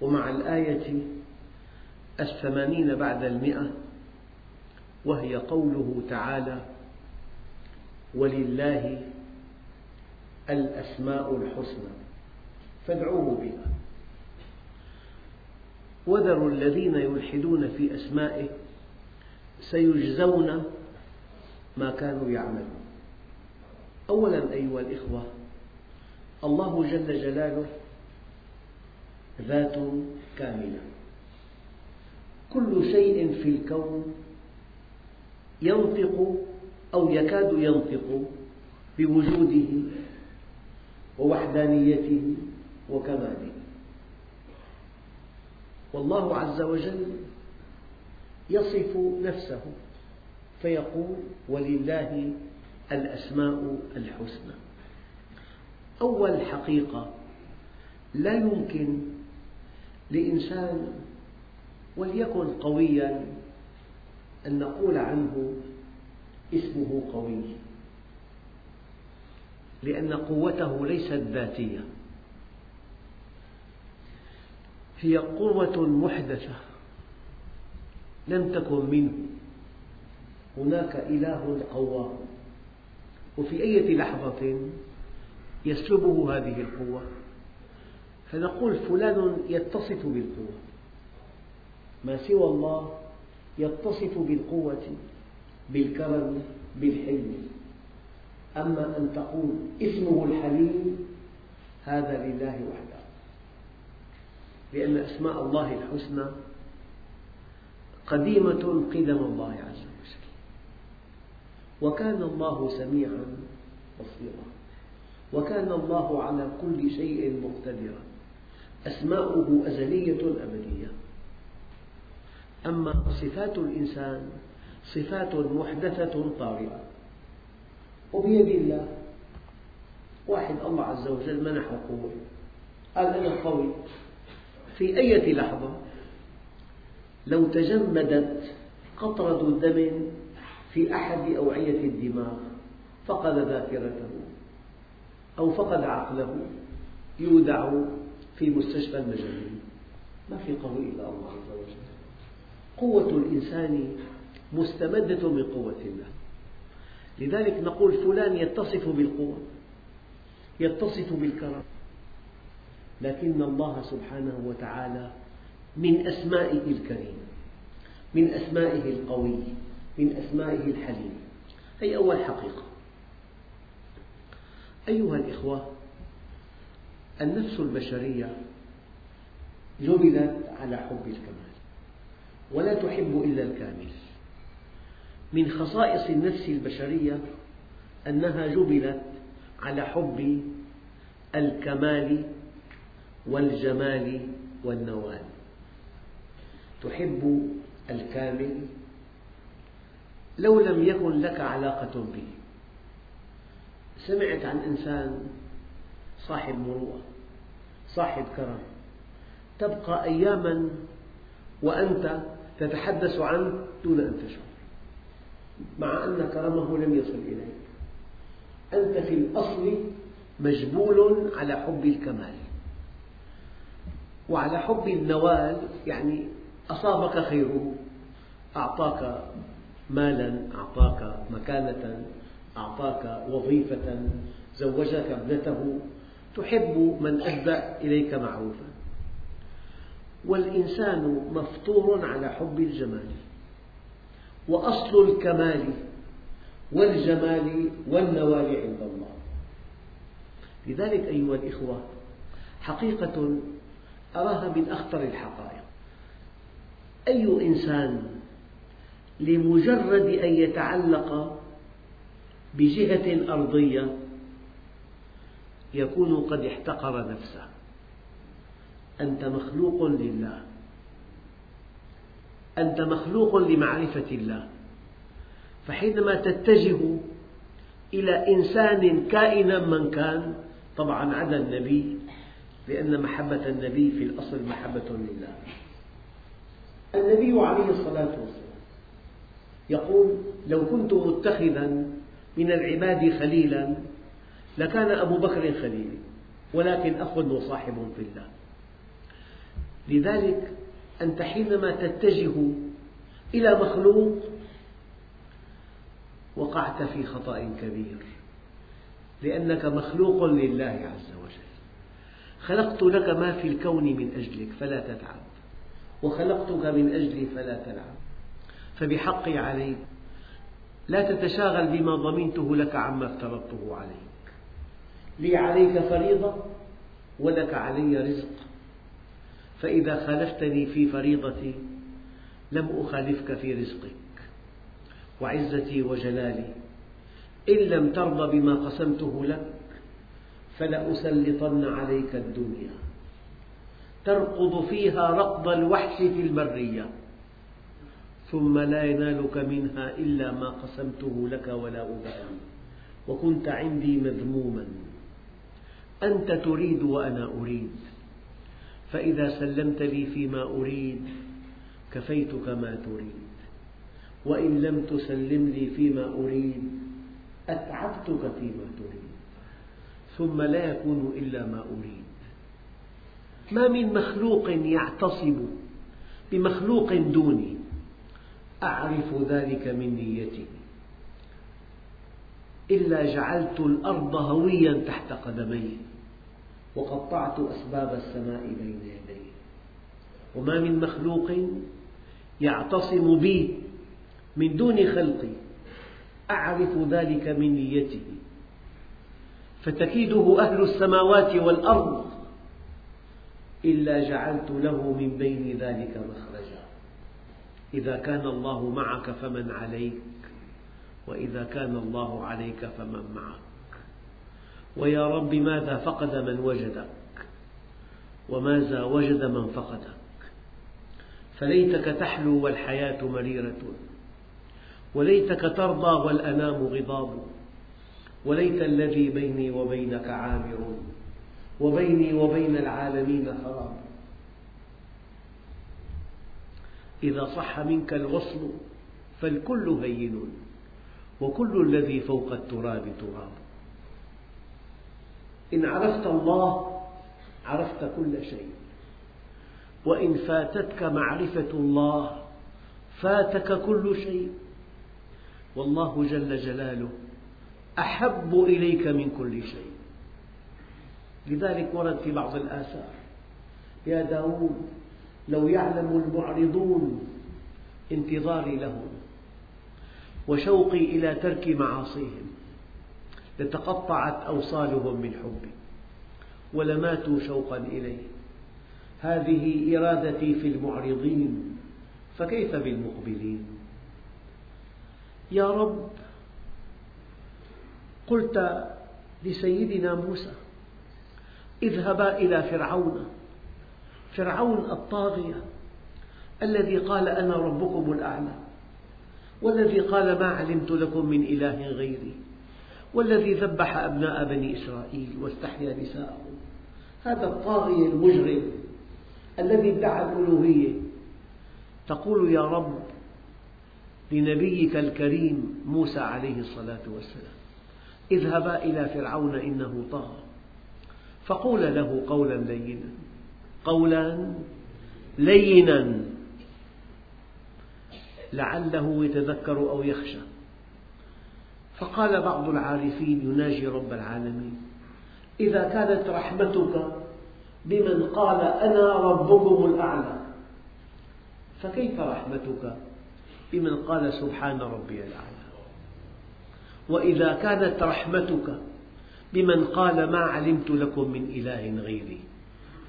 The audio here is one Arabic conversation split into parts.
ومع الآية الثمانين بعد المئة وهي قوله تعالى ولله الأسماء الحسنى فادعوه بها. وذروا الذين يلحدون في أسمائه سيجزون ما كانوا يعملون. أولا أيها الإخوة الله جل جلاله ذات كاملة. كل شيء في الكون ينطق أو يكاد ينطق بوجوده ووحدانيته وكماله. والله عز وجل يصف نفسه فيقول ولله الأسماء الحسنى أول حقيقة لا يمكن لإنسان وليكن قويا أن نقول عنه اسمه قوي لأن قوته ليست ذاتية. هي قوة محدثة لم تكن منه. هناك إله قوام وفي أي لحظة يسلبه هذه القوة؟ فنقول فلان يتصف بالقوة. ما سوى الله يتصف بالقوة بالكرم بالحلم. أما أن تقول اسمه الحليم هذا لله وحده. لأن أسماء الله الحسنى قديمة قدم الله عز وجل. وكان الله سميعا بصيرا. وكان الله على كل شيء مقتدرا. أسماؤه أزلية أبدية. أما صفات الإنسان صفات محدثة طارئة. وبيد الله واحد الله عز وجل منحه قوة قال أنا قوي. في أي لحظة؟ لو تجمدت قطرة دم في أحد أوعية الدماغ فقد ذاكرته أو فقد عقله يودع في مستشفى المجانين. ما في قوي إلا الله عز وجل. قوة الإنسان مستمدة من قوة الله. لذلك نقول فلان يتصف بالقوة يتصف بالكرم. لكن الله سبحانه وتعالى من أسمائه الكريم من أسمائه القوي من أسمائه الحليم. هذه أول حقيقة. أيها الإخوة النفس البشرية جبلت على حب الكمال ولا تحب إلا الكامل. من خصائص النفس البشرية أنها جبلت على حب الكمال والجمال والنوال. تحب الكامل لو لم يكن لك علاقة به. سمعت عن إنسان صاحب مروءة صاحب كرم. تبقى أياما وأنت تتحدث عنه دون أن تشعر مع أن كرمه لم يصل إليك. أنت في الأصل مجبول على حب الكمال. وعلى حب النوال يعني أصابك خيره أعطاك مالا أعطاك مكانة أعطاك وظيفة زوجك ابنته تحب من أسدى إليك معروفا. والإنسان مفطور على حب الجمال وأصل الكمال والجمال والنوال عند الله. لذلك أيها الإخوة حقيقة أراها من أخطر الحقائق. أي إنسان لمجرد أن يتعلق بجهة أرضية يكون قد احتقر نفسه. أنت مخلوق لله. أنت مخلوق لمعرفة الله. فحينما تتجه إلى إنسان كائنا من كان طبعا عدا النبي لأن محبة النبي في الأصل محبة لله. النبي عليه الصلاة والسلام يقول لو كنت متخذا من العباد خليلا لكان أبو بكر خليلي ولكن أخ وصاحب في الله. لذلك أنت حينما تتجه إلى مخلوق وقعت في خطأ كبير لأنك مخلوق لله عز وجل. خلقت لك ما في الكون من أجلك فلا تتعب وخلقتك من أجلي فلا تلعب. فبحقي عليك لا تتشاغل بما ضمنته لك عما افترضته عليك. لي عليك فريضة ولك علي رزق. فإذا خالفتني في فريضتي لم أخالفك في رزقك. وعزتي وجلالي إن لم ترضى بما قسمته لك فلأسلطن عليك الدنيا. ترقض فيها رقض الوحش في البرية ثم لا ينالك منها إلا ما قسمته لك ولا أبالي. وكنت عندي مذموما. أنت تريد وأنا أريد. فإذا سلمت لي فيما أريد كفيتك ما تريد. وإن لم تسلم لي فيما أريد أتعبتك فيما تريد. ثم لا يكون إلا ما أريد. ما من مخلوق يعتصب بمخلوق دوني؟ أعرف ذلك من نيته إلا جعلت الأرض هويا تحت قدميه وقطعت أسباب السماء بين يديه وما من مخلوق يعتصم بي من دون خلقي أعرف ذلك من نيته. فتكيده أهل السماوات والأرض إلا جعلت له من بين ذلك مخرجا. إذا كان الله معك فمن عليك وإذا كان الله عليك فمن معك. ويا رب ماذا فقد من وجدك؟ وماذا وجد من فقدك؟ فليتك تحلو والحياة مريرة وليتك ترضى والأنام غضاب وليت الذي بيني وبينك عامر وبيني وبين العالمين خراب. إذا صح منك الوصل فالكل هين وكل الذي فوق التراب تراب. إن عرفت الله عرفت كل شيء. وإن فاتتك معرفة الله فاتك كل شيء. والله جل جلاله أحب إليك من كل شيء. لذلك ورد في بعض الآثار يا داود لو يعلم المعرضون انتظاري لهم وشوقي إلى ترك معاصيهم. لتقطعت أوصالهم من حبي ولماتوا شوقا إليه. هذه إرادتي في المعرضين فكيف بالمقبلين؟ يا رب قلت لسيدنا موسى اذهبا إلى فرعون فرعون الطاغية الذي قال أنا ربكم الأعلى والذي قال ما علمت لكم من إله غيري. والذي ذبح أبناء بني إسرائيل واستحيا نساءهم هذا الطاغية المجرم الذي ادعى الألوهية. تقول يا رب لنبيك الكريم موسى عليه الصلاة والسلام اذهبا إلى فرعون إنه طغى. فقول له قولا لينا قولا لينا لعله يتذكر أو يخشى. فقال بعض العارفين يناجي رب العالمين إذا كانت رحمتك بمن قال أنا ربكم الأعلى فكيف رحمتك بمن قال سبحان ربي الأعلى؟ وإذا كانت رحمتك بمن قال ما علمت لكم من إله غيري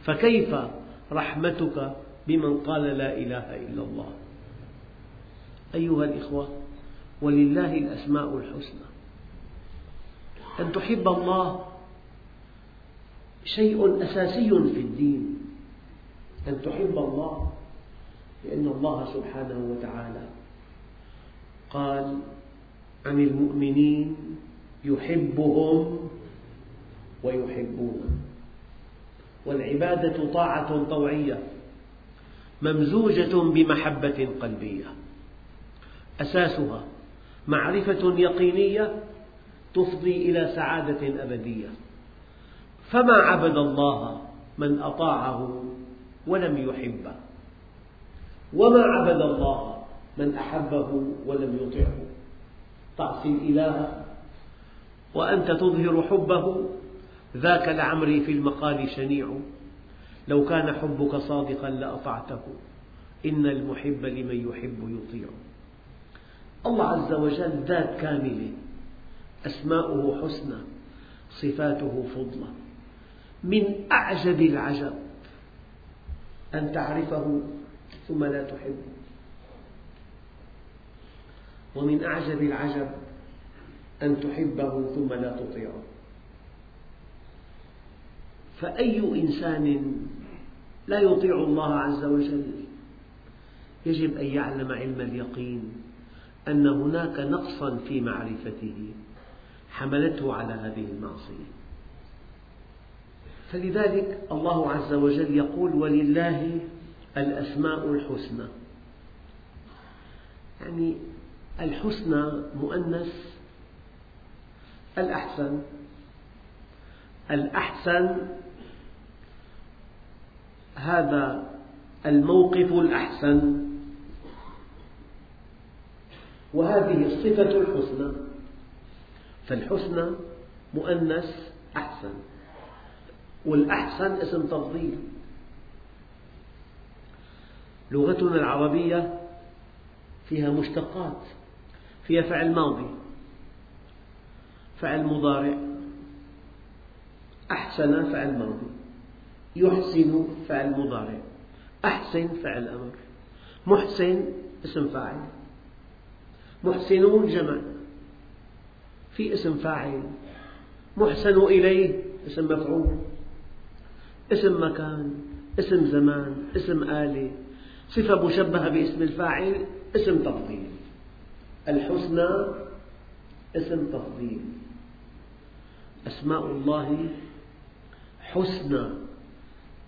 فكيف رحمتك بمن قال لا إله إلا الله؟ أيها الإخوة ولله الأسماء الحسنى. أن تحب الله شيء أساسي في الدين. أن تحب الله لأن الله سبحانه وتعالى قال عن المؤمنين يحبهم ويحبونه. والعبادة طاعة طوعية ممزوجة بمحبة قلبية. أساسها معرفة يقينية تفضي إلى سعادة أبدية. فما عبد الله من أطاعه ولم يحبه وما عبد الله من أحبه ولم يطعه. تعصي الإله وأنت تظهر حبه ذاك لعمري في المقال شنيع. لو كان حبك صادقا لأطعته إن المحب لمن يحب يطيع. الله عز وجل ذات كاملة أسماؤه حسنى صفاته فضلة من أعجب العجب أن تعرفه ثم لا تحبه. ومن أعجب العجب أن تحبه ثم لا تطيعه. فأي إنسان لا يطيع الله عز وجل يجب أن يعلم علم اليقين أن هناك نقصا في معرفته حملته على هذه المعصية. فلذلك الله عز وجل يقول ولله الأسماء الحسنى. يعني الحسنى مؤنث الأحسن الأحسن هذا الموقف الأحسن. وهذه الصفة الحسنى. فالحسنى مؤنث أحسن. والأحسن اسم تفضيل. لغتنا العربية فيها مشتقات فيها فعل ماضي فعل مضارع. أحسن فعل ماضي. يحسن فعل مضارع. أحسن فعل أمر. محسن اسم فاعل. محسنون جمع في اسم فاعل. محسن إليه. اسم مفعول. اسم مكان. اسم زمان. اسم آلة. صفة مشبهة باسم الفاعل. اسم تفضيل. الحسنى. اسم تفضيل. أسماء الله حسنى.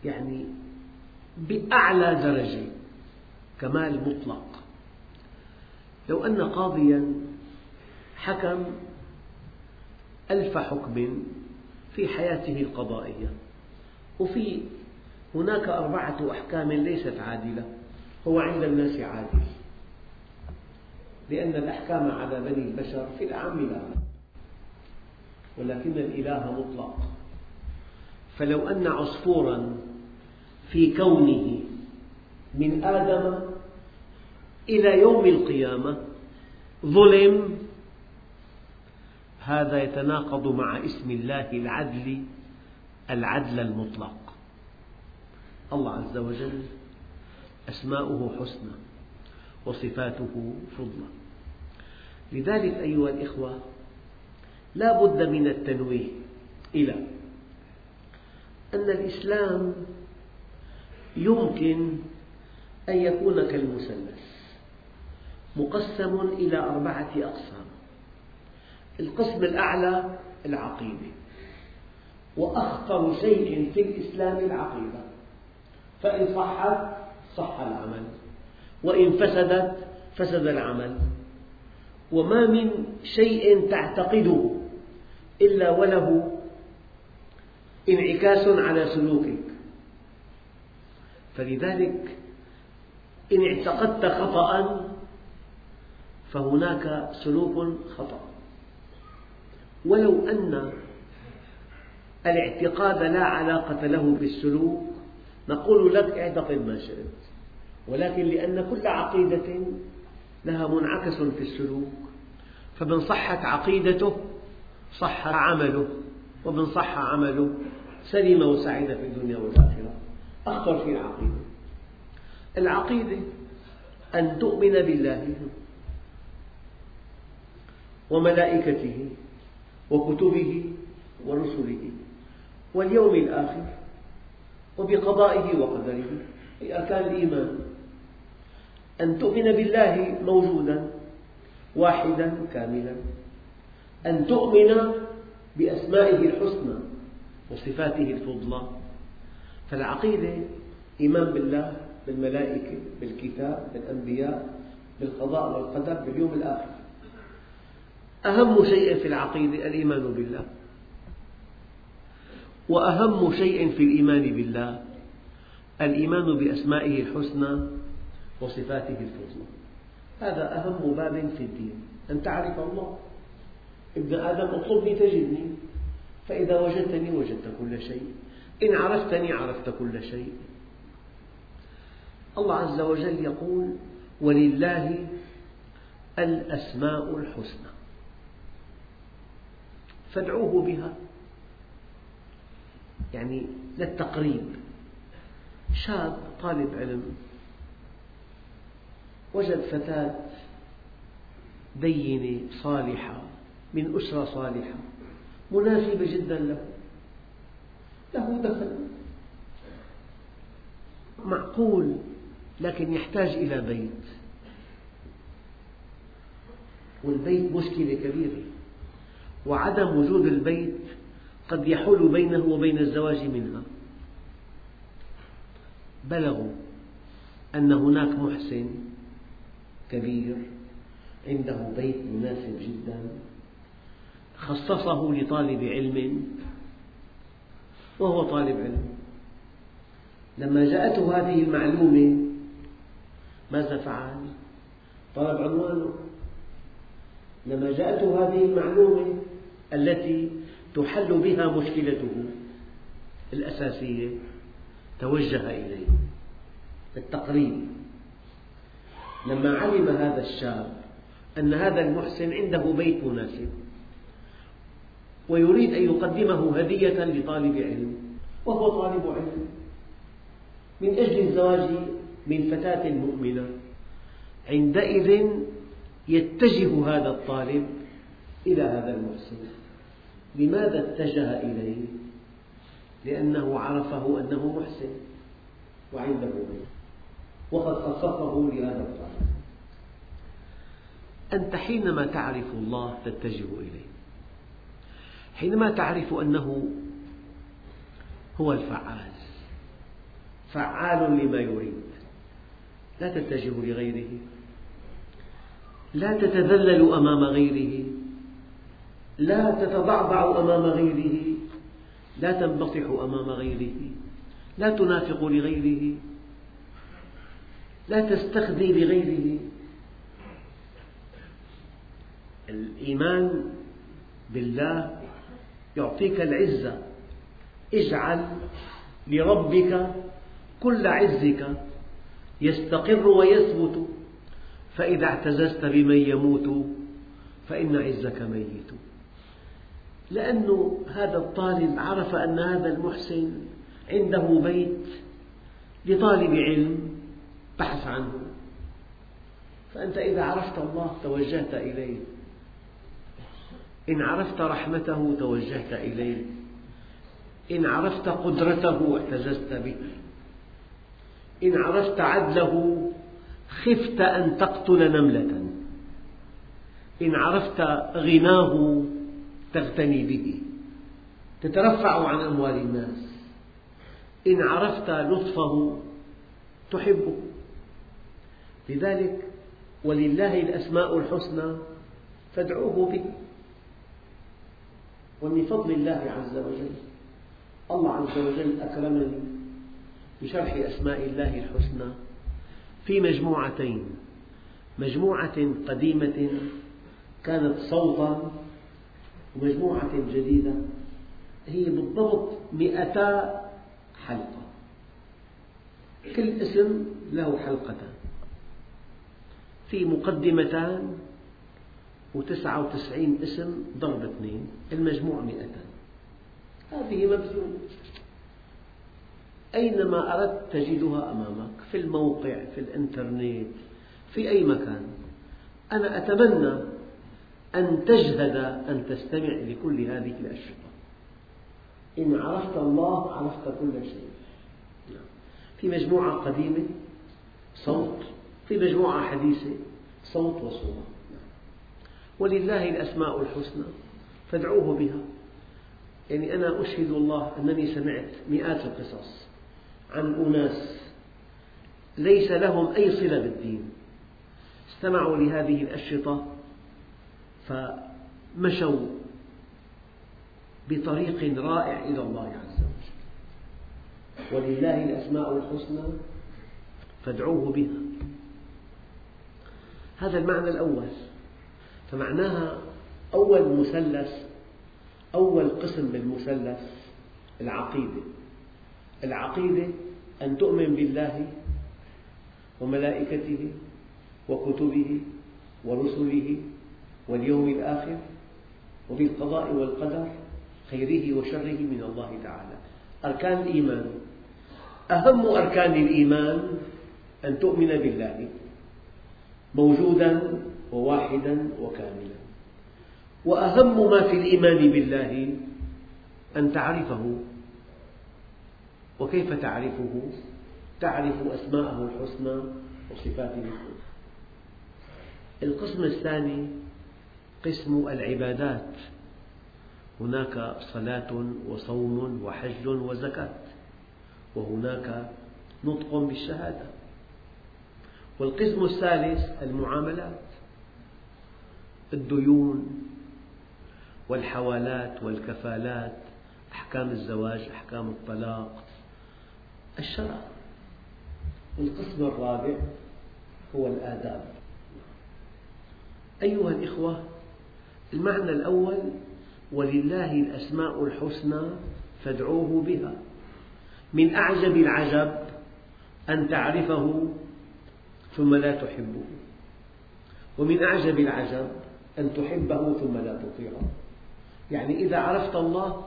يعني بأعلى درجة. كمال مطلق. لو أن قاضيا حكم ألف حكم في حياته القضائية وفي هناك أربعة أحكام ليست عادلة هو عند الناس عادل لأن الأحكام على بني البشر في الأعم لا ولكن الإله مطلق. فلو أن عصفورا في كونه من آدم إلى يوم القيامة. ظلم. هذا يتناقض مع اسم الله العدل العدل المطلق. الله عز وجل أسماؤه حسنى وصفاته فضلى. لذلك أيها الإخوة لا بد من التنويه إلى أن الإسلام يمكن أن يكون كالمثلث مقسم إلى أربعة أقسام. القسم الأعلى العقيدة. وأخطر شيء في الإسلام العقيدة. فإن صحت صح العمل. وإن فسدت فسد العمل. وما من شيء تعتقده إلا وله انعكاس على سلوكك. فلذلك إن اعتقدت خطأ فهناك سلوك خطأ. ولو أن الاعتقاد لا علاقة له بالسلوك نقول لك اعتقد ما شئت. ولكن لأن كل عقيدة لها منعكس في السلوك. فمن صحت عقيدته صح عمله. ومن صح عمله سلم وسعد في الدنيا والآخرة. أخطر في العقيدة. العقيدة أن تؤمن بالله. وملائكته وكتبه ورسله واليوم الآخر وبقضائه وقدره هي أركان الإيمان. أن تؤمن بالله موجودا واحدا كاملا. أن تؤمن بأسمائه الحسنى وصفاته الفضلى. فالعقيدة إيمان بالله بالملائكة بالكتاب بالأنبياء بالقضاء والقدر باليوم الآخر. أهم شيء في العقيدة الإيمان بالله. وأهم شيء في الإيمان بالله الإيمان بأسمائه الحسنى وصفاته الفضلى هذا أهم باب في الدين. أن تعرف الله. ابن آدم اطلبني تجدني. فإذا وجدتني وجدت كل شيء. إن عرفتني عرفت كل شيء. الله عز وجل يقول ولله الأسماء الحسنى. فادعوه بها. يعني للتقريب. شاب طالب علم. وجد فتاة دينة صالحة من أسرة صالحة مناسبة جدا له. له دخل. معقول لكن يحتاج إلى بيت. والبيت مشكلة كبيرة. وعدم وجود البيت قد يحول بينه وبين الزواج منها. بلغوا أن هناك محسن كبير عنده بيت مناسب جدا خصصه لطالب علم وهو طالب علم. لما جاءته هذه المعلومة ماذا فعل؟ طلب عنوانه. لما جاءته هذه المعلومة التي تحل بها مشكلته الأساسية توجه إليه بالتقريب. لما علم هذا الشاب أن هذا المحسن عنده بيت مناسب ويريد أن يقدمه هدية لطالب علم وهو طالب علم من أجل الزواج من فتاة مؤمنة عندئذ يتجه هذا الطالب إلى هذا المحسن لماذا اتجه إليه؟ لأنه عرفه أنه محسن وعنده بيت وقد خصصه لهذا الطالب أنت حينما تعرف الله تتجه إليه. حينما تعرف أنه هو الفعال فعال لما يريد. لا تتجه لغيره. لا تتذلل أمام غيره. لا تتضعضع أمام غيره. لا تنبطح أمام غيره. لا تنافق لغيره. لا تستخزي بغيره الإيمان بالله يعطيك العزة اجعل لربك كل عزك يستقر ويثبت. فإذا اعتززت بمن يموت فإن عزك ميت. لأن هذا الطالب عرف أن هذا المحسن عنده بيت لطالب علم بحث عنه. فأنت إذا عرفت الله توجهت إليه. إن عرفت رحمته توجهت إليه. إن عرفت قدرته اعتززت به. إن عرفت عدله خفت أن تقتل نملة. إن عرفت غناه تغتني به. تترفع عن أموال الناس. إن عرفت لطفه تحبه. لذلك ولله الأسماء الحسنى فادعوه به. ومن فضل الله عز وجل الله عز وجل أكرمني بشرح أسماء الله الحسنى في مجموعتين. مجموعة قديمة كانت صوتا ومجموعة جديدة هي بالضبط مئتا حلقة. كل اسم له حلقتان. في مقدمتان وتسعة وتسعين اسم ضرب اثنين المجموع مئتان. هذه مبذولة. أينما أردت تجدها أمامك في الموقع في الإنترنت في أي مكان أنا أتمنى أن تجهد أن تستمع لكل هذه الأشرطة إن عرفت الله عرفت كل شيء. في مجموعة قديمة صوت. في مجموعة حديثة صوت وصورة. ولله الأسماء الحسنى فادعوه بها. يعني أنا أشهد الله أنني سمعت مئات القصص عن أناس ليس لهم أي صلة بالدين. استمعوا لهذه الأشرطة فمشوا بطريق رائع إلى الله عز وجل. ولله الأسماء الحسنى فادعوه بها. هذا المعنى الأول. فمعناها أول مثلث أول قسم بالمثلث العقيدة. العقيدة أن تؤمن بالله وملائكته وكتبه ورسله واليوم الآخر وبالقضاء والقدر خيره وشره من الله تعالى. أركان الإيمان. أهم أركان الإيمان أن تؤمن بالله موجودا وواحدا وكاملا. وأهم ما في الإيمان بالله أن تعرفه. وكيف تعرفه؟ تعرف أسماءه الحسنى وصفاته الحسنى القسم الثاني قسم العبادات. هناك صلاة وصوم وحج وزكاة وهناك نطق بالشهادة. والقسم الثالث المعاملات الديون والحوالات والكفالات أحكام الزواج أحكام الطلاق الشرع. والقسم الرابع هو الآداب. أيها الإخوة المعنى الأول ولله الأسماء الحسنى فادعوه بها. من أعجب العجب أن تعرفه ثم لا تحبه. ومن أعجب العجب أن تحبه ثم لا تطيعه. يعني إذا عرفت الله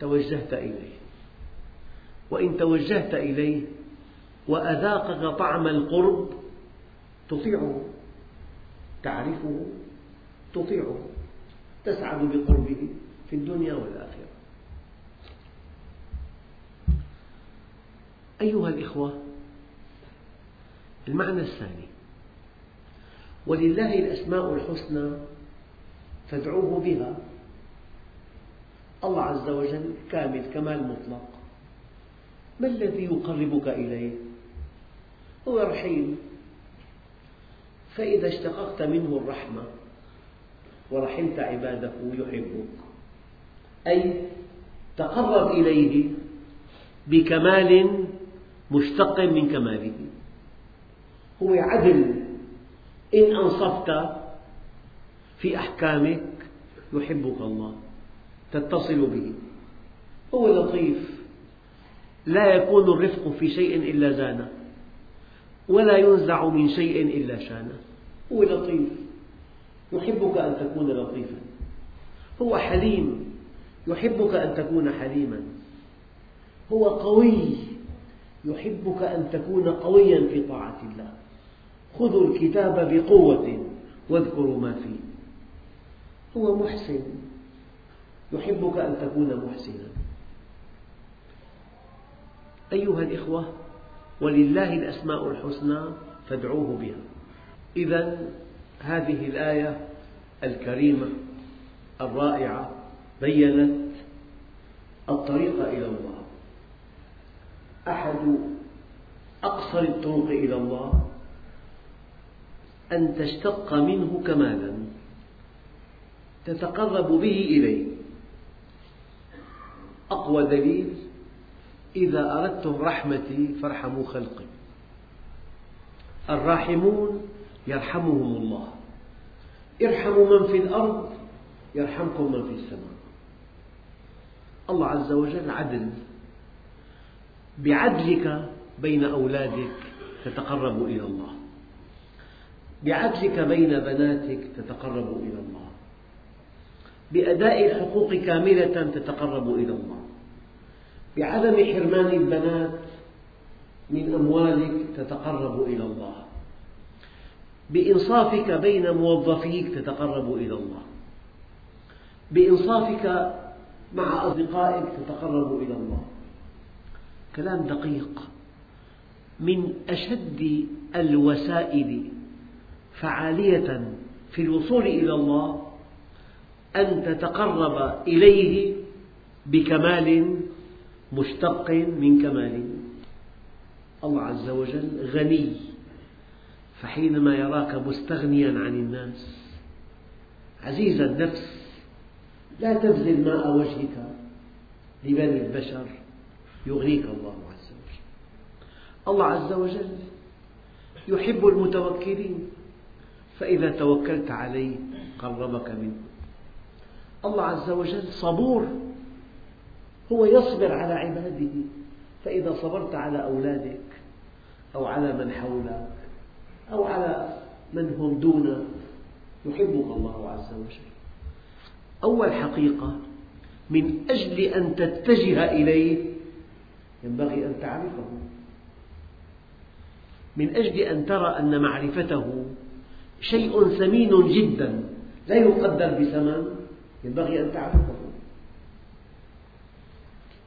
توجهت إليه. وإن توجهت إليه وأذاقك طعم القرب تطيعه تعرفه تطيعه تسعد بقربه في الدنيا والآخرة. أيها الإخوة المعنى الثاني ولله الأسماء الحسنى فادعوه بها. الله عز وجل كامل كمال مطلق. ما الذي يقربك إليه؟ هو رحيم. فإذا اشتققت منه الرحمة ورحمت عباده يحبك. أي تقرب إليه بكمال مشتق من كماله. هو عدل. إن أنصفت في أحكامك يحبك الله. تتصل به. هو لطيف. لا يكون الرفق في شيء إلا زانه. ولا ينزع من شيء إلا شانه. هو لطيف. يحبك أن تكون لطيفا. هو حليم. يحبك أن تكون حليما. هو قوي. يحبك أن تكون قويا في طاعة الله. خذوا الكتاب بقوة واذكروا ما فيه. هو محسن. يحبك أن تكون محسنا. أيها الإخوة ولله الأسماء الحسنى فادعوه بها. إذا هذه الآية الكريمة الرائعة بينت الطريق إلى الله. أحد أقصر الطرق إلى الله أن تشتق منه كمالا تتقرب به إليه. أقوى دليل إذا أردتم رحمتي فارحموا خلقي. الراحمون يرحمهم الله. ارحموا من في الأرض يرحمكم من في السماء. الله عز وجل عدل. بعدلك بين أولادك تتقرب إلى الله. بعدلك بين بناتك تتقرب إلى الله. بأداء الحقوق كاملة تتقرب إلى الله. بعدم حرمان البنات من أموالك تتقرب إلى الله. بإنصافك بين موظفيك تتقرب إلى الله. بإنصافك مع أصدقائك تتقرب إلى الله. كلام دقيق. من أشد الوسائل فعالية في الوصول إلى الله أن تتقرب إليه بكمال مشتق من كماله الله عز وجل غني. فحينما يراك مستغنيا عن الناس عزيز النفس لا تبذل ماء وجهك لبني البشر يغنيك الله عز وجل. الله عز وجل يحب المتوكلين فإذا توكلت عليه قربك منه. الله عز وجل صبور هو يصبر على عباده فإذا صبرت على أولادك أو على من حولك أو على من هم دونك يحبك الله عز وجل. أول حقيقة من أجل أن تتجه إليه ينبغي أن تعرفه. من أجل أن ترى أن معرفته شيء ثمين جدا لا يقدر بثمن ينبغي أن تعرفه.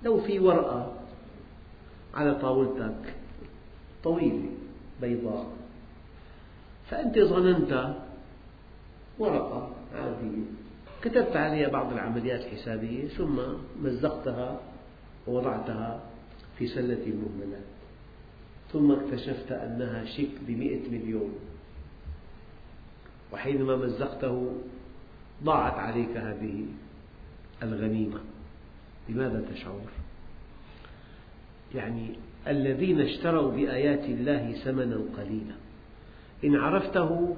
لو في ورقة على طاولتك طويلة بيضاء فأنت ظننت ورقة عادية. كتبت عليها بعض العمليات الحسابية ثم مزقتها ووضعتها في سلة المهملات ثم اكتشفت أنها شيك بمئة مليون. وحينما مزقته ضاعت عليك هذه الغنيمة. بماذا تشعر؟ يعني الذين اشتروا بآيات الله ثمنا قليلا. إن عرفته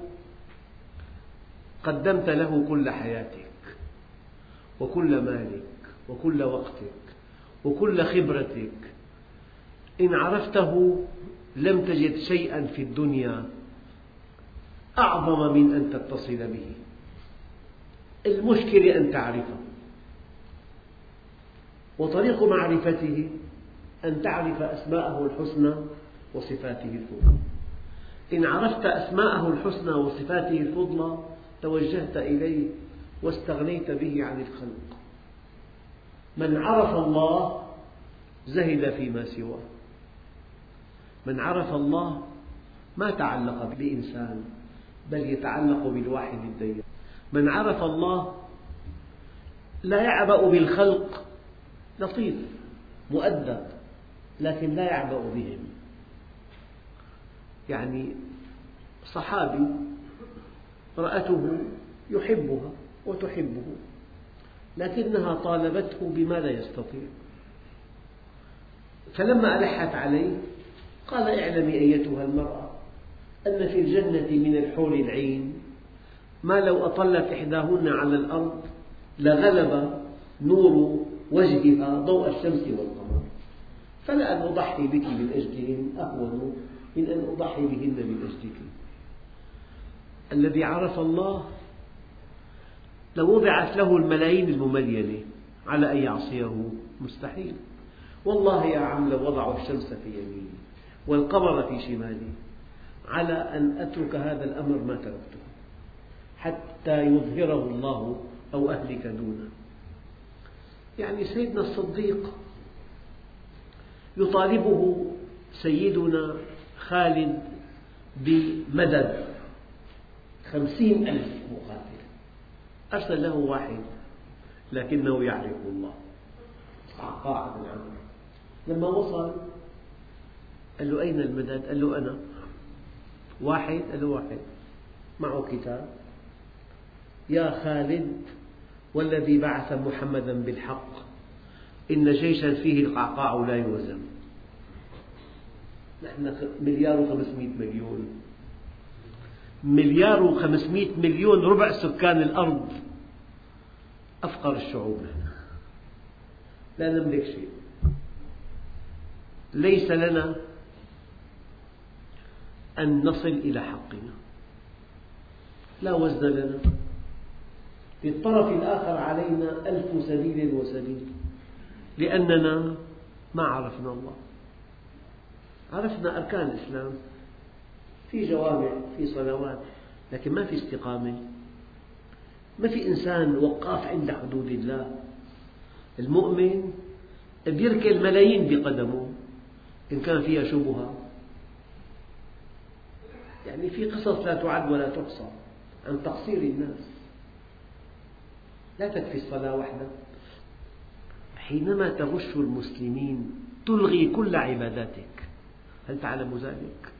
قدمت له كل حياتك وكل مالك وكل وقتك وكل خبرتك. إن عرفته لم تجد شيئا في الدنيا أعظم من أن تتصل به. المشكلة أن تعرفه. وطريق معرفته أن تعرف أسماءه الحسنى وصفاته الفضلى إن عرفت أسماءه الحسنى وصفاته الفضلى توجهت إليه واستغنيت به عن الخلق. من عرف الله زهد فيما سواه. من عرف الله ما تعلق بإنسان بل يتعلق بالواحد الديان. من عرف الله لا يعبأ بالخلق لطيف مؤدب لكن لا يعبأ بهم. يعني صحابي رأته يحبها وتحبه لكنها طالبته بما لا يستطيع. فلما ألحت عليه قال اعلمي أيتها المرأة أن في الجنة من الحور العين ما لو أطلت إحداهن على الأرض لغلب نور وجهها ضوء الشمس والقمر فلأن أضحي بك من أجلهن أهون من أن أضحي بهن من أجلك الذي عرف الله لو وضعت له الملايين المملينة على أن يعصيه. مستحيل. والله يا عم لو وضعوا الشمس في يميني والقمر في شمالي على أن أترك هذا الأمر ما تركته حتى يظهره الله أو أهلك دونه. يعني سيدنا الصديق يطالبه سيدنا خالد بمدد. خمسين ألف مقاتل. أرسل له واحد لكنه يعرف الله. قعقاع بن عمرو لما وصل قال له أين المدد؟ قال له أنا. واحد قال له واحد. معه كتاب. يا خالد والذي بعث محمدا بالحق إن جيشا فيه القعقاع لا يوزن. نحن مليار وخمسمائة مليون. مليار وخمسمائة مليون ربع سكان الأرض. أفقر الشعوب نحن لا نملك شيء. ليس لنا أن نصل إلى حقنا. لا وزن لنا. في الطرف الآخر علينا ألف سبيل وسبيل. لأننا ما عرفنا الله. عرفنا أركان الإسلام. في جوامع في صلوات لكن ما في استقامة. ما في إنسان وقاف عند حدود الله. المؤمن بيركل ملايين بقدمه إن كان فيها شبهة. يعني في قصص لا تعد ولا تحصى عن تقصير الناس. لا تكفي الصلاة وحدها حينما تغش المسلمين تلغي كل عباداتك. هل تعلم ذلك؟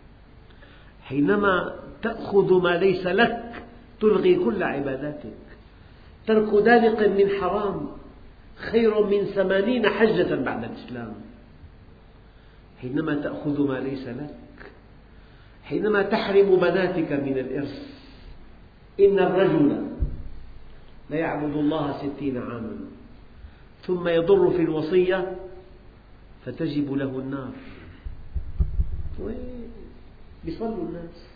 حينما تأخذ ما ليس لك تلغي كل عباداتك. ترك دالق من حرام خير من ثمانين حجة بعد الإسلام. حينما تأخذ ما ليس لك حينما تحرم بناتك من الإرث إن الرجل ليعبد الله ستين عاما ثم يضر في الوصية فتجب له النار. يصلوا الناس.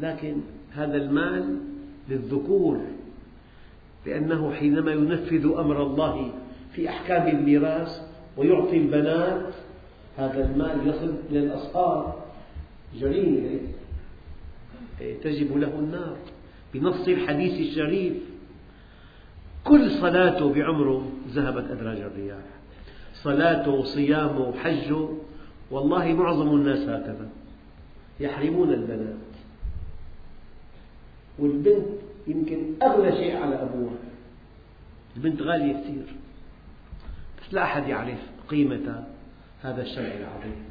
لكن هذا المال للذكور لأنه حينما ينفذ أمر الله في أحكام الميراث ويعطي البنات هذا المال يصل إلى الأصهار جريمة تجب له النار. بنص الحديث الشريف كل صلاته بعمره ذهبت أدراج الرياح. صلاته وصيامه وحجه والله معظم الناس هكذا يحرمون البنات. والبنت يمكن أغلى شيء على أبوها. البنت غالية كثير. بس لا أحد يعرف قيمة هذا الشرع العظيم.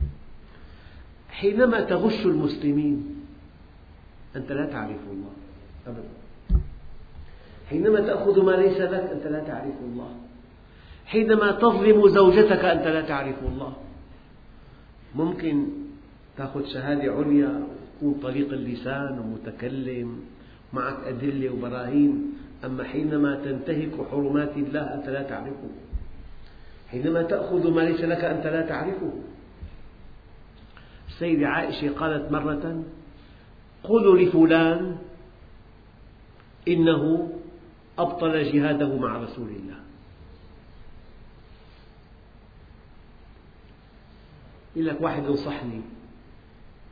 حينما تغش المسلمين أنت لا تعرف الله. أبدا. حينما تأخذ ما ليس لك أنت لا تعرف الله. حينما تظلم زوجتك أنت لا تعرف الله. ممكن تأخذ شهادة عليا وتكون طليق اللسان ومتكلم معك أدلة وبراهين. أما حينما تنتهك حرمات الله أنت لا تعرفه. حينما تأخذ ما ليس لك أنت لا تعرفه. السيدة عائشة قالت مرة قولوا لفلان إنه أبطل جهاده مع رسول الله. يقول لك واحد انصحني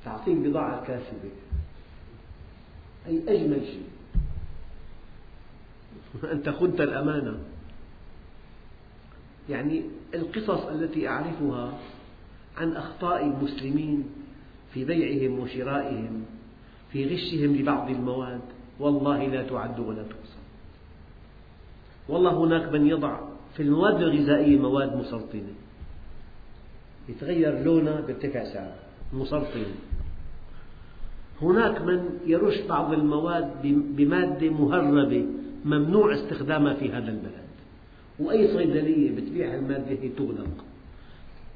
تعطيك بضاعة كاسبة أي أجمل شيء. أنت خنت الأمانة. يعني القصص التي أعرفها عن أخطاء المسلمين في بيعهم وشرائهم في غشهم لبعض المواد. والله لا تعد ولا تحصى. والله هناك من يضع في المواد الغذائية مواد مسرطنة يتغير لونها بارتفع سعرها مسرطنة هناك من يرش بعض المواد بمادة مهربة ممنوع استخدامها في هذا البلد وأي صيدلية بتبيع المادة هي تغلق.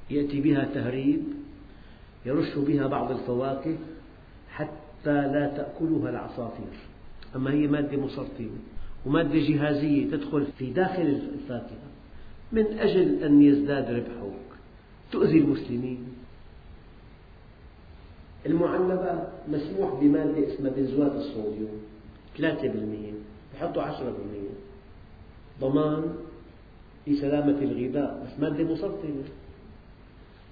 يأتي بها تهريب يرش بها بعض الفواكه حتى لا تأكلها العصافير. أما هي مادة مسرطنة ومادة جهازية تدخل في داخل الفاكهة من أجل أن يزداد ربحك تؤذي المسلمين. المعلبات مسموح بمادة اسمها بنزوات الصوديوم 3% يحطوا 10% ضمان لسلامة الغذاء بس مادة مسرطنة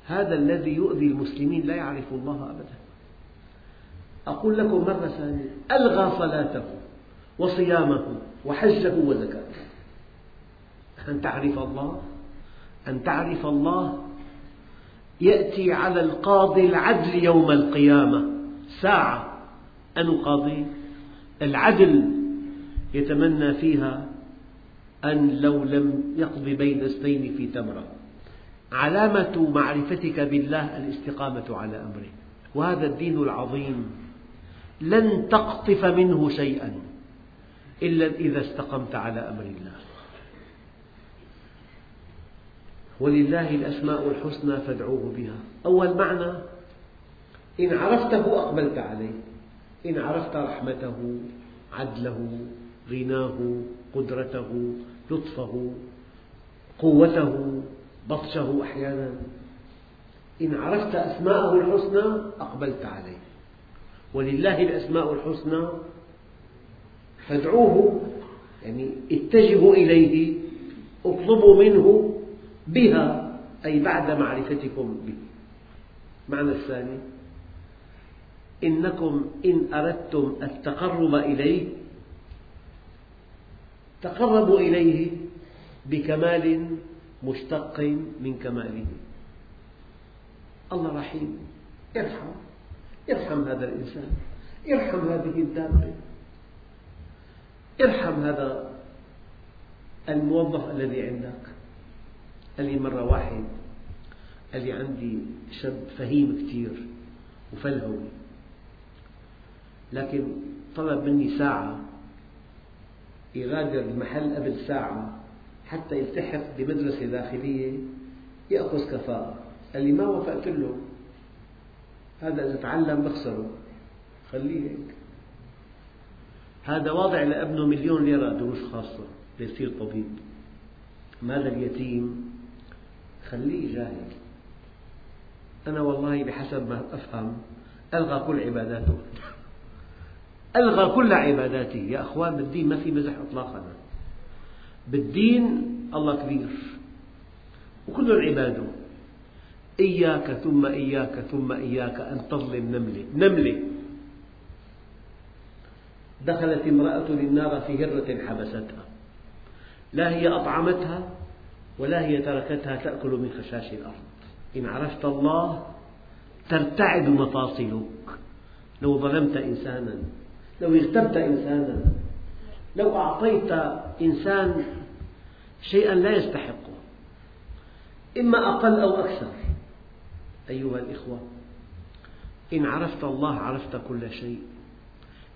هذا الذي يؤذي المسلمين لا يعرف الله أبدا. أقول لكم مرة ثانية ألغى صلاته وصيامه وحجه وزكاته. أن تعرف الله أن تعرف الله يأتي على القاضي العدل يوم القيامة. ساعة أن قاضي العدل يتمنى فيها أن لو لم يقض بين اثنين في تمرة. علامة معرفتك بالله الاستقامة على أمره. وهذا الدين العظيم لن تقطف منه شيئا إلا إذا استقمت على أمر الله. ولله الأسماء الحسنى فادعوه بها. أول معنى إن عرفته أقبلت عليه. إن عرفت رحمته عدله غناه قدرته لطفه قوته بطشه أحيانا. إن عرفت أسماءه الحسنى أقبلت عليه. ولله الأسماء الحسنى فادعوه يعني اتجهوا إليه اطلبوا منه بها أي بعد معرفتكم به. معنى الثاني إنكم إن أردتم التقرب إليه تقربوا إليه بكمال مشتق من كماله. الله رحيم. يرحم يرحم هذا الإنسان. ارحم هذه الدابة ارحم هذا الموظف الذي عندك. قال لي مرة واحد قال لي عندي شاب فهيم كثير وفلهوي لكن طلب مني ساعة يغادر المحل قبل ساعة حتى يلتحق بمدرسة داخلية يأخذ كفاءة. قال لي ما وافقت له. هذا إذا تعلم بخسره. خليه هيك. هذا واضع لابنه مليون ليرة دروس خاصة ليصير طبيب. مال اليتيم خليه جاهل. أنا والله بحسب ما أفهم ألغى كل عباداته. ألغى كل عباداته. يا أخوان بالدين ما في مزح إطلاقا. بالدين الله كبير. وكل عباده إياك ثم إياك ثم إياك أن تظلم نملة نملة دخلت امرأة النار في هرة حبستها. لا هي أطعمتها ولا هي تركتها تأكل من خشاش الأرض. إن عرفت الله ترتعد مفاصلك. لو ظلمت إنسانا لو اغتبت إنسانا لو أعطيت إنسان شيئا لا يستحقه. إما أقل أو أكثر. أيها الإخوة إن عرفت الله عرفت كل شيء.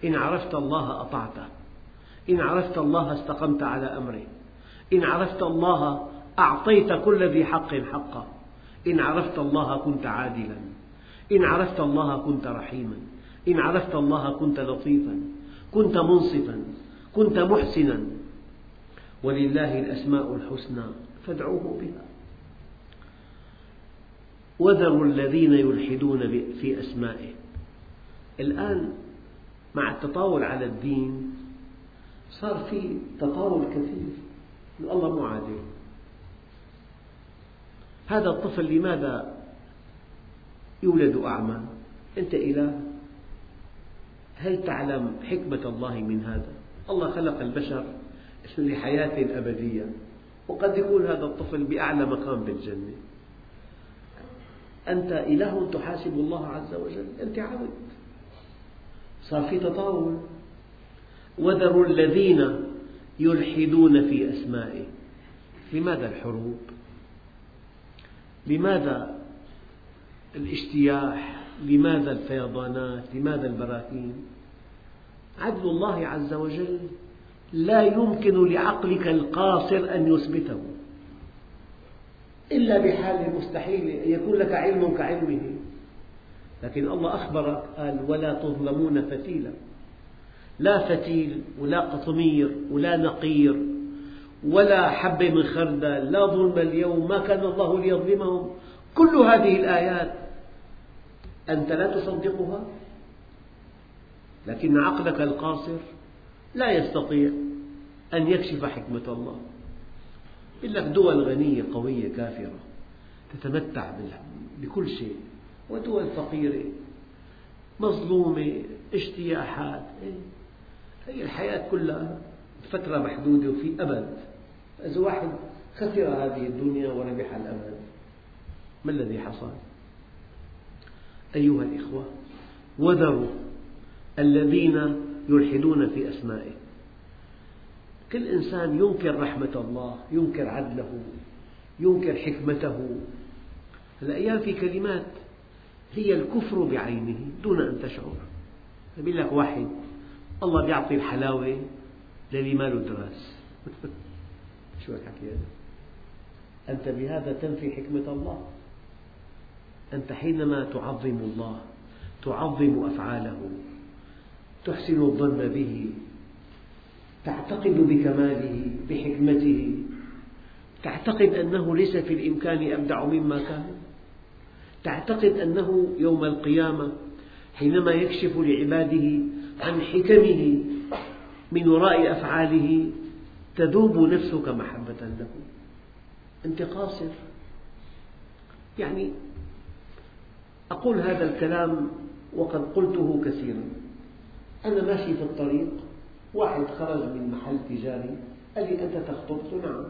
إن عرفت الله أطعته. إن عرفت الله استقمت على أمره. إن عرفت الله أعطيت كل ذي حق حقه إن عرفت الله كنت عادلا. إن عرفت الله كنت رحيما. إن عرفت الله كنت لطيفا. كنت منصفا. كنت محسنا. ولله الأسماء الحسنى فادعوه بها. وذروا الذين يلحدون في أسمائه. الآن مع التطاول على الدين صار في تطاول كثير. الله مو عادل. هذا الطفل لماذا يولد أعمى؟ أنت إله. هل تعلم حكمة الله من هذا؟ الله خلق البشر لحياة أبدية. وقد يكون هذا الطفل بأعلى مقام بالجنة. أنت إله تحاسب الله عز وجل. أنت عبد. صار في تطاول. وذروا الذين يلحدون في أسمائه. لماذا الحروب؟ لماذا الاجتياح؟ لماذا الفيضانات؟ لماذا البراكين؟ عدل الله عز وجل لا يمكن لعقلك القاصر أن يثبته إلا بحال مستحيل أن يكون لك علم كعلمه لكن الله أخبرك قال ولا تظلمون فتيلا لا فتيل ولا قطمير ولا نقير ولا حبة من خردل لا ظلم اليوم ما كان الله ليظلمهم. كل هذه الآيات أنت لا تصدقها؟ لكن عقلك القاصر لا يستطيع أن يكشف حكمة الله. يقول لك دول غنية قوية كافرة تتمتع بكل شيء. ودول فقيرة مظلومة اجتياحات. هي الحياة كلها فترة محدودة وفي أبد. إذا واحد خسر هذه الدنيا وربح الأبد ما الذي حصل؟ أيها الإخوة وذروا الذين يلحدون في أسمائه. كل إنسان ينكر رحمة الله ينكر عدله ينكر حكمته. الأيام في كلمات هي الكفر بعينه دون أن تشعر. يقول لك واحد الله يعطي الحلاوة للي ما له دراس شو الحكي هذا؟ أنت بهذا تنفي حكمة الله أنت حينما تعظم الله تعظم أفعاله تحسن الظن به تعتقد بكماله بحكمته تعتقد أنه ليس في الإمكان أبدع مما كان تعتقد أنه يوم القيامة حينما يكشف لعباده عن حكمه من وراء أفعاله تذوب نفسك محبة له. أنت قاصر. يعني أقول هذا الكلام وقد قلته كثيرا. أنا ماشي في الطريق واحد خرج من محل تجاري قال لي أنت تخطب؟ قلت نعم.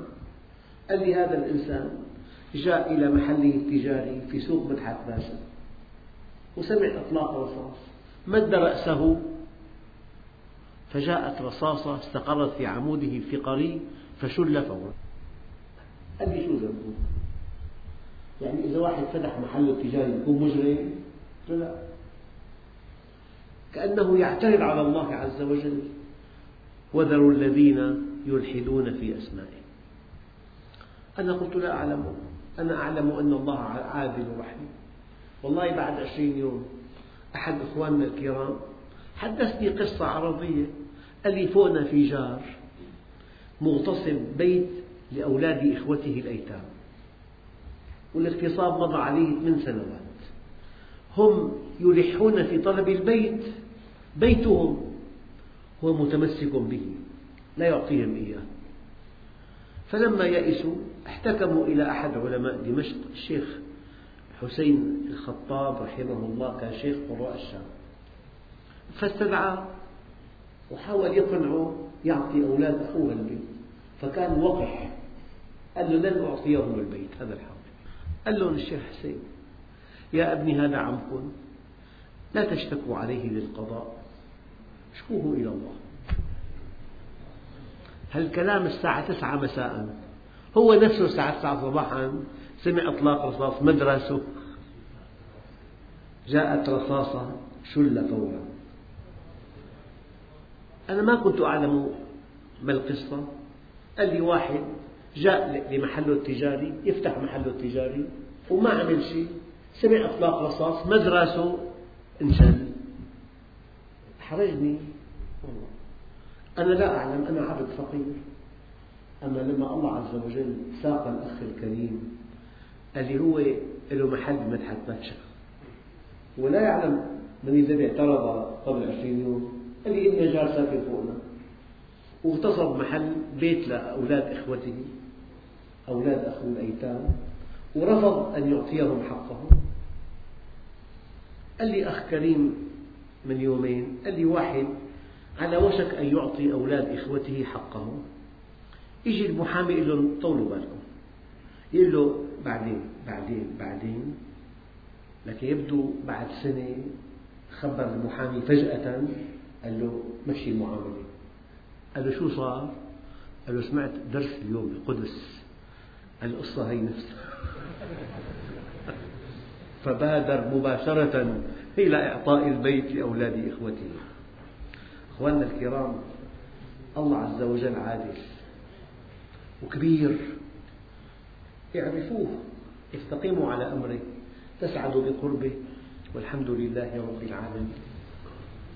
قال لي هذا الإنسان جاء إلى محله التجاري في سوق مدحت باشا وسمع إطلاق رصاص مد رأسه فجاءت رصاصة استقرت في عموده الفقري فشل فورا. قال لي شو ذنبه؟ يعني إذا واحد فتح محله تجاري يكون مجرم؟ لا كأنه يعترض على الله عز وجل. وذروا الذين يلحدون في أسمائه. أنا قلت لا أعلم. أنا أعلم أن الله عادل رحيم والله بعد عشرين يوم أحد إخواننا الكرام حدثني قصة عربية. قال لي فوقنا في جار. مغتصب بيت لأولاد إخوته الأيتام. والاغتصاب مضى عليه من سنوات. هم يلحون في طلب البيت. بيتهم هو متمسك به. لا يعطيهم إياه. فلما يئسوا احتكموا إلى أحد علماء دمشق الشيخ حسين الخطاب رحمه الله كان شيخ قراء الشام. فاستدعى. وحاول يقنعه يعطي أولاد أخوه البيت. فكان وقح قال له لن أعطيهم البيت هذا الحق قال لهم الشيخ حسين يا أبني هذا عمكم لا تشتكوا عليه للقضاء. اشكوه إلى الله. هالكلام الساعة تسعة مساء. هو نفسه الساعة تسعة صباحا سمع إطلاق رصاص مدرسة. جاءت رصاصة شل فورا أنا ما كنت أعلم ما القصة قال لي واحد جاء لمحله التجاري يفتح محله التجاري وما عمل شيء. سمع إطلاق رصاص مدرسه انشل. حرجني. والله. أنا لا أعلم أنا عبد فقير. أما لما الله عز وجل ساق الأخ الكريم قال لي هو له محل بمدحت متشا ولا يعلم من الذي اعترض قبل عشرين يوم. قال لي إني جار ساكن فوقنا واغتصب محل بيت لأولاد إخوته أولاد أخوه الأيتام ورفض أن يعطيهم حقهم. قال لي أخ كريم من يومين قال لي واحد على وشك أن يعطي أولاد إخوته حقهم. يجي المحامي يقول لهم طولوا بالكم. يقول له بعدين بعدين بعدين. لكن يبدو بعد سنة خبر المحامي فجأة. قال له مشي المعاملة قال له شو صار؟ قال له سمعت درس اليوم بقدس القصة هي نفسها فبادر مباشرة إلى إعطاء البيت لأولاد إخوته. أخواننا الكرام الله عز وجل عادل وكبير. اعرفوه استقيموا على أمره تسعدوا بقربه والحمد لله رب العالمين.